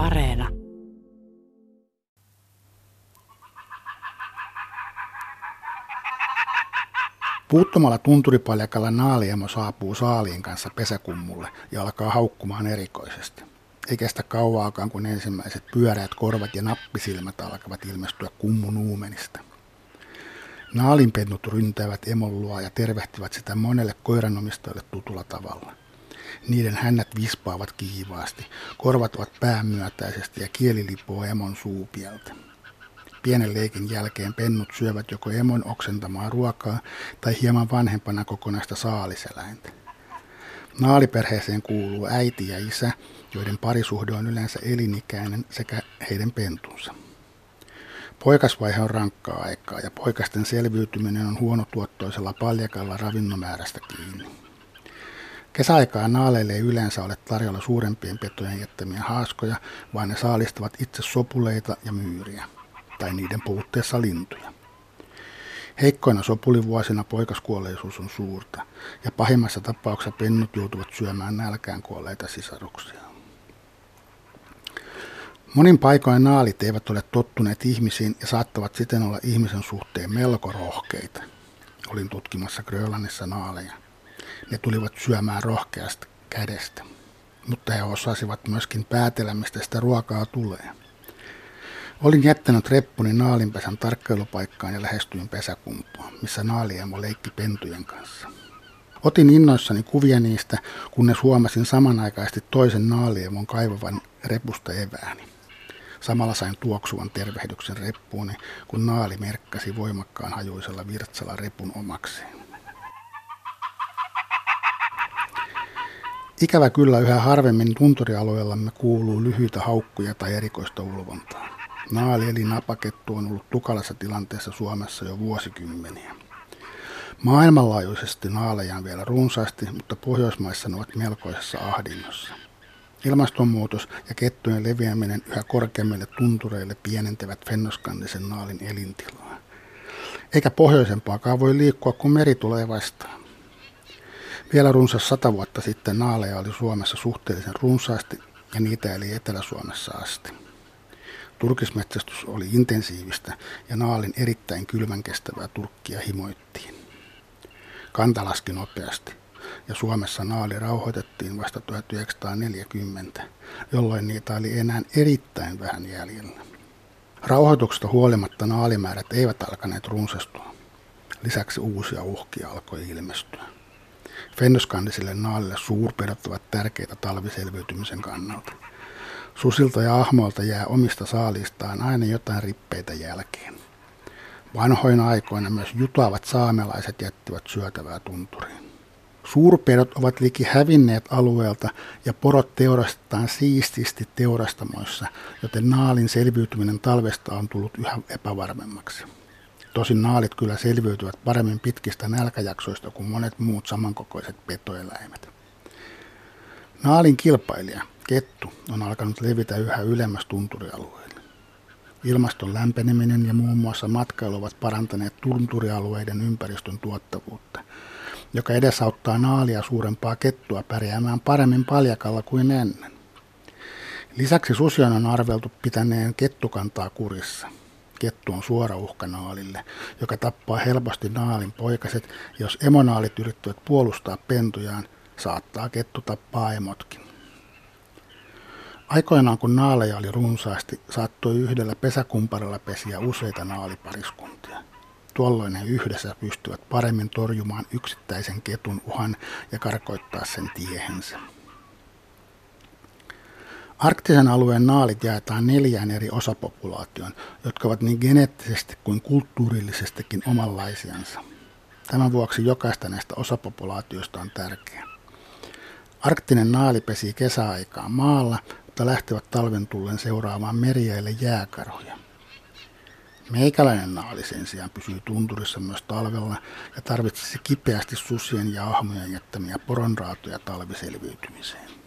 Areena. Puuttomalla tunturipaljakalla naaliemo saapuu saaliin kanssa pesäkummulle ja alkaa haukkumaan erikoisesti. Ei kestä kauaakaan, kun ensimmäiset pyöreät korvat ja nappisilmät alkavat ilmestyä kummun uumenista. Naalinpennut ryntäävät emon luo ja tervehtivät sitä monelle koiranomistajalle tutulla tavalla. Niiden hännät vispaavat kiivaasti, korvat ovat päämyötäisesti ja kieli lipoo emon suupieltä. Pienen leikin jälkeen pennut syövät joko emon oksentamaa ruokaa tai hieman vanhempana kokonaista saaliseläintä. Naaliperheeseen kuuluu äiti ja isä, joiden parisuhde on yleensä elinikäinen sekä heidän pentunsa. Poikasvaihe on rankkaa aikaa ja poikasten selviytyminen on huonotuottoisella paljakalla ravinnomäärästä kiinni. Kesäaikaan naaleille ei yleensä ole tarjolla suurempien petojen jättämiä haaskoja, vaan ne saalistavat itse sopuleita ja myyriä, tai niiden puutteessa lintuja. Heikkoina sopulivuosina poikaskuolleisuus on suurta, ja pahimmassa tapauksessa pennut joutuvat syömään nälkään kuolleita sisaruksia. Monin paikoin naalit eivät ole tottuneet ihmisiin ja saattavat siten olla ihmisen suhteen melko rohkeita. Olin tutkimassa Grönlannissa naaleja. Ne tulivat syömään rohkeasta kädestä, mutta he osasivat myöskin päätellä, mistä sitä ruokaa tulee. Olin jättänyt reppuni naalinpesän tarkkailupaikkaan ja lähestyin pesäkumpua, missä naaliemo leikki pentujen kanssa. Otin innoissani kuvia niistä, kunnes huomasin samanaikaisesti toisen naaliemon kaivavan repusta evääni. Samalla sain tuoksuvan tervehdyksen reppuuni, kun naali merkkasi voimakkaan hajuisella virtsalla repun omakseen. Ikävä kyllä yhä harvemmin tunturialueellamme kuuluu lyhyitä haukkuja tai erikoista ulvontaa. Naali eli napakettu on ollut tukalassa tilanteessa Suomessa jo vuosikymmeniä. Maailmanlaajuisesti naaleja on vielä runsaasti, mutta Pohjoismaissa ne ovat melkoisessa ahdingossa. Ilmastonmuutos ja kettujen leviäminen yhä korkeammille tuntureille pienentävät fennoskandisen naalin elintilaa. Eikä pohjoisempaakaan voi liikkua, kun meri tulee vastaan. Vielä runsas sata vuotta sitten naaleja oli Suomessa suhteellisen runsaasti ja niitä eli Etelä-Suomessa asti. Turkismetsästys oli intensiivistä ja naalin erittäin kylmän kestävää turkkia himoittiin. Kanta laski nopeasti ja Suomessa naali rauhoitettiin vasta 1940, jolloin niitä oli enää erittäin vähän jäljellä. Rauhoituksesta huolimatta naalimäärät eivät alkaneet runsastua. Lisäksi uusia uhkia alkoi ilmestyä. Fennoskandisille naalille suurpedot ovat tärkeitä talviselviytymisen kannalta. Susilta ja ahmoilta jää omista saalistaan aina jotain rippeitä jälkeen. Vanhoina aikoina myös jutaavat saamelaiset jättivät syötävää tunturiin. Suurpedot ovat liki hävinneet alueelta ja porot teurastetaan siististi teurastamoissa, joten naalin selviytyminen talvesta on tullut yhä epävarmemmaksi. Tosin naalit kyllä selviytyvät paremmin pitkistä nälkäjaksoista kuin monet muut samankokoiset petoeläimet. Naalin kilpailija, kettu, on alkanut levitä yhä ylemmäs tunturialueille. Ilmaston lämpeneminen ja muun muassa matkailu ovat parantaneet tunturialueiden ympäristön tuottavuutta, joka edesauttaa naalia suurempaa kettua pärjäämään paremmin paljakalla kuin ennen. Lisäksi susion on arveltu pitäneen kettukantaa kurissa – kettu on suora uhka naalille, joka tappaa helposti naalin poikaset, jos emonaalit yrittävät puolustaa pentujaan, saattaa kettu tappaa emotkin. Aikoinaan kun naaleja oli runsaasti, saattoi yhdellä pesäkumparilla pesiä useita naalipariskuntia. Tuolloin he yhdessä pystyvät paremmin torjumaan yksittäisen ketun uhan ja karkoittaa sen tiehensä. Arktisen alueen naalit jaetaan neljään eri osapopulaatioon, jotka ovat niin geneettisesti kuin kulttuurillisestikin omanlaisiansa. Tämän vuoksi jokaista näistä osapopulaatioista on tärkeä. Arktinen naali pesii kesäaikaan maalla, mutta lähtevät talven tullen seuraamaan meriäille jääkarhuja. Meikäläinen naali sen sijaan pysyy tunturissa myös talvella ja tarvitsisi kipeästi susien ja ahmojen jättämiä poronraatoja talviselviytymiseen.